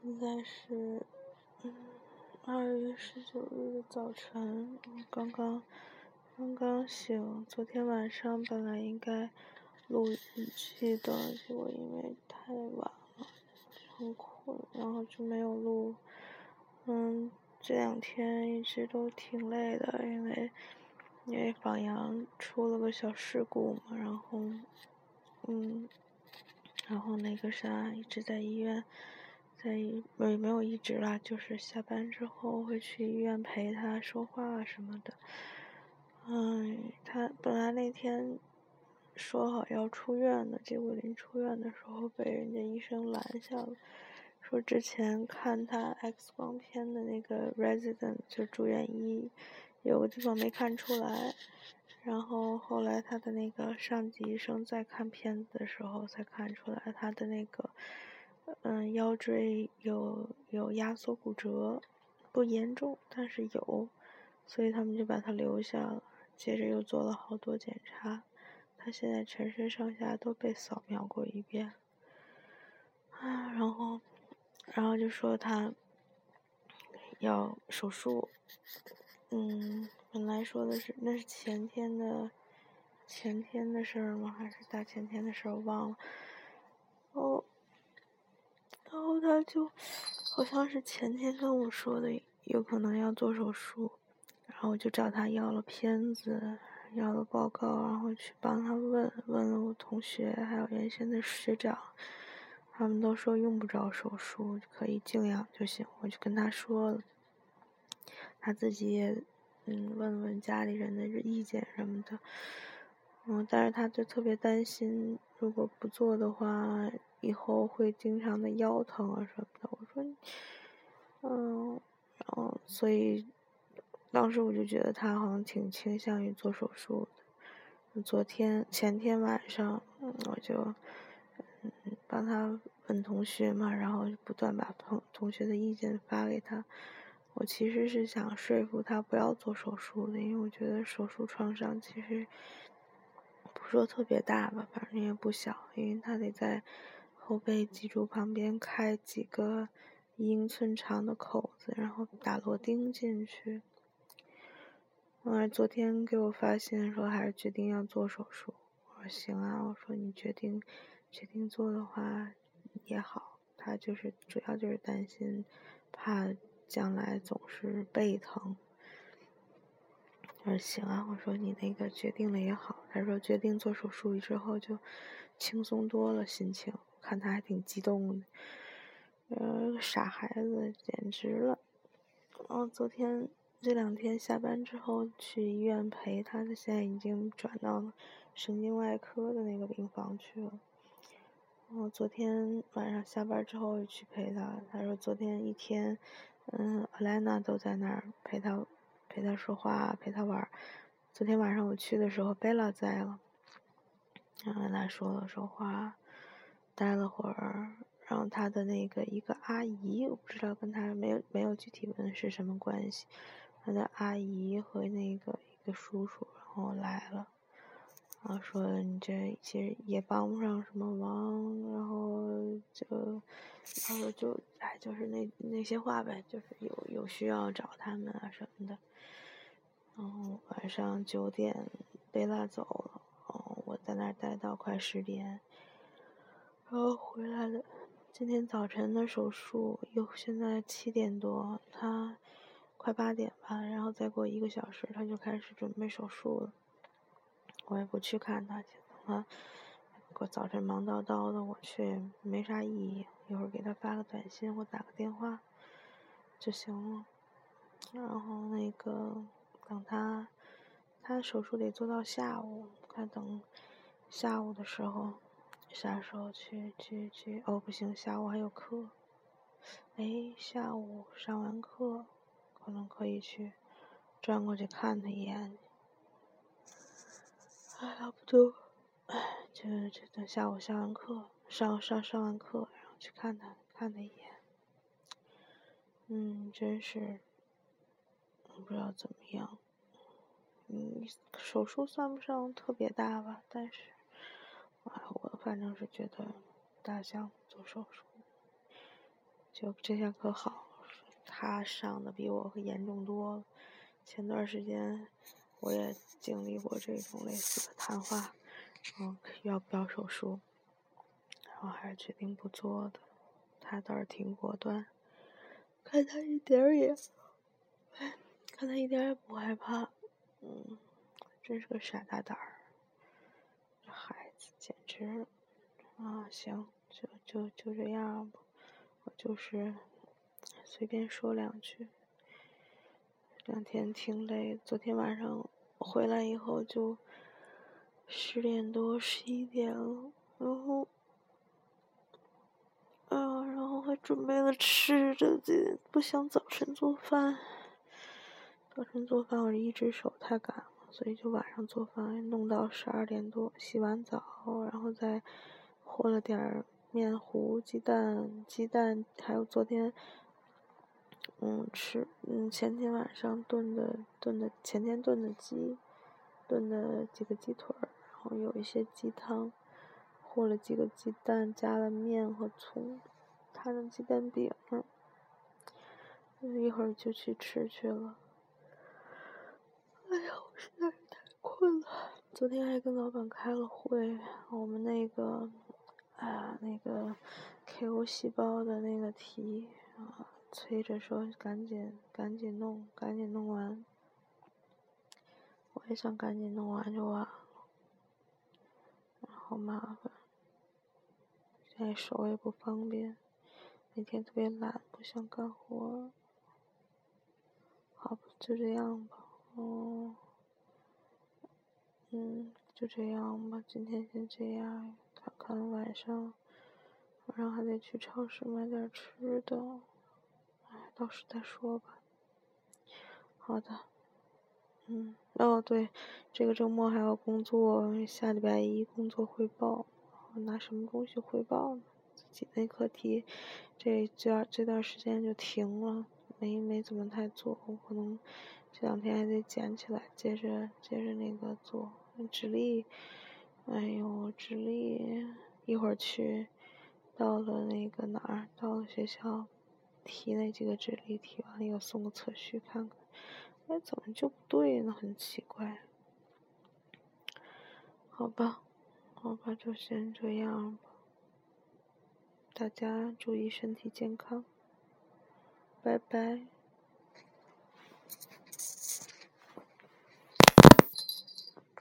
现在是嗯二月十九日的早晨，刚刚刚刚醒。昨天晚上本来应该录日记的，结果因为太晚了，很困，然后就没有录。嗯，这两天一直都挺累的，因为因为榜阳出了个小事故嘛，然后嗯，然后那个啥一直在医院。在没没有一直啦，就是下班之后会去医院陪他说话什么的。嗯，他本来那天说好要出院的，结果临出院的时候被人家医生拦下了，说之前看他 X 光片的那个 resident 就住院医有个地方没看出来，然后后来他的那个上级医生在看片子的时候才看出来他的那个。嗯，腰椎有有压缩骨折，不严重，但是有，所以他们就把他留下了。接着又做了好多检查，他现在全身上下都被扫描过一遍。啊，然后，然后就说他要手术。嗯，本来说的是那是前天的前天的事儿吗？还是大前天的事儿？我忘了。哦。然后他就好像是前天跟我说的，有可能要做手术，然后我就找他要了片子，要了报告，然后去帮他问问了我同学，还有原先的学长，他们都说用不着手术，可以静养就行。我就跟他说了，他自己也嗯问问家里人的意见什么的，嗯，但是他就特别担心，如果不做的话。以后会经常的腰疼啊什么的，我说，嗯，然后所以当时我就觉得他好像挺倾向于做手术的。昨天前天晚上，我就嗯帮他问同学嘛，然后不断把同同学的意见发给他。我其实是想说服他不要做手术的，因为我觉得手术创伤其实不说特别大吧，反正也不小，因为他得在。后背脊柱旁边开几个一英寸长的口子，然后打螺钉进去。我，昨天给我发信的时候，还是决定要做手术。我说行啊，我说你决定决定做的话也好。他就是主要就是担心，怕将来总是背疼。我说行啊，我说你那个决定了也好。他说决定做手术之后就轻松多了，心情。看他还挺激动的，呃，傻孩子简直了。然后昨天这两天下班之后去医院陪他，他现在已经转到神经外科的那个病房去了。然后昨天晚上下班之后去陪他，他说昨天一天，嗯，阿莱娜都在那儿陪他，陪他说话，陪他玩。昨天晚上我去的时候，贝拉在了，然后跟他说了说话。待了会儿，然后他的那个一个阿姨，我不知道跟他没有没有具体问是什么关系，他的阿姨和那个一个叔叔，然后来了，然后说你这其实也帮不上什么忙，然后就，然后就哎就是那那些话呗，就是有有需要找他们啊什么的，然后晚上九点贝拉走了，哦我在那儿待到快十点。然后回来了，今天早晨的手术又现在七点多，他快八点吧，然后再过一个小时他就开始准备手术了。我也不去看他去，等他我早晨忙叨叨的，我去没啥意义，一会儿给他发个短信或打个电话就行了。然后那个等他，他手术得做到下午，快等下午的时候。啥时候去去去？哦，不行，下午还有课。哎，下午上完课，可能可以去转过去看他一眼。哎，要不就，哎，就就等下午下完课，上上上完课，然后去看他看他一眼。嗯，真是，不知道怎么样。嗯，手术算不上特别大吧，但是。啊我反正是觉得大象做手术，就这下可好，他上的比我严重多了。前段时间我也经历过这种类似的谈话，嗯，要不要手术，然后还是决定不做的。他倒是挺果断，看他一点儿也，看他一点也不害怕，嗯，真是个傻大胆儿。这孩子简直，啊，行，就就就这样吧，我就是随便说两句。两天挺累，昨天晚上回来以后就十点多、十一点了，然后，啊，然后还准备了吃的，今天不想早晨做饭。早晨做饭我一只手太赶了，所以就晚上做饭，弄到十二点多，洗完澡，然后再和了点面糊、鸡蛋、鸡蛋，还有昨天。嗯，吃嗯前天晚上炖的炖的前天炖的鸡，炖的几个鸡腿儿，然后有一些鸡汤，和了几个鸡蛋，加了面和葱，摊了鸡蛋饼，一会儿就去吃去了。哎呀，我实在是太困了。昨天还跟老板开了会，我们那个，哎呀，那个 KO 细胞的那个题啊。催着说：“赶紧，赶紧弄，赶紧弄完。”我也想赶紧弄完就完了，好麻烦。现在手也不方便，每天特别懒，不想干活。好吧，就这样吧。哦，嗯，就这样吧。今天先这样，看看晚上，晚上还得去超市买点吃的。到时再说吧。好的，嗯，哦对，这个周末还要工作，下礼拜一工作汇报，拿什么东西汇报呢？自己那课题，这这这段时间就停了，没没怎么太做，我可能这两天还得捡起来，接着接着那个做。直立，哎呦，直立，一会儿去，到了那个哪儿，到了学校。提那几个智力，提完了又送个测序看看，哎，怎么就不对呢？很奇怪。好吧，好吧，就先这样吧。大家注意身体健康，拜拜。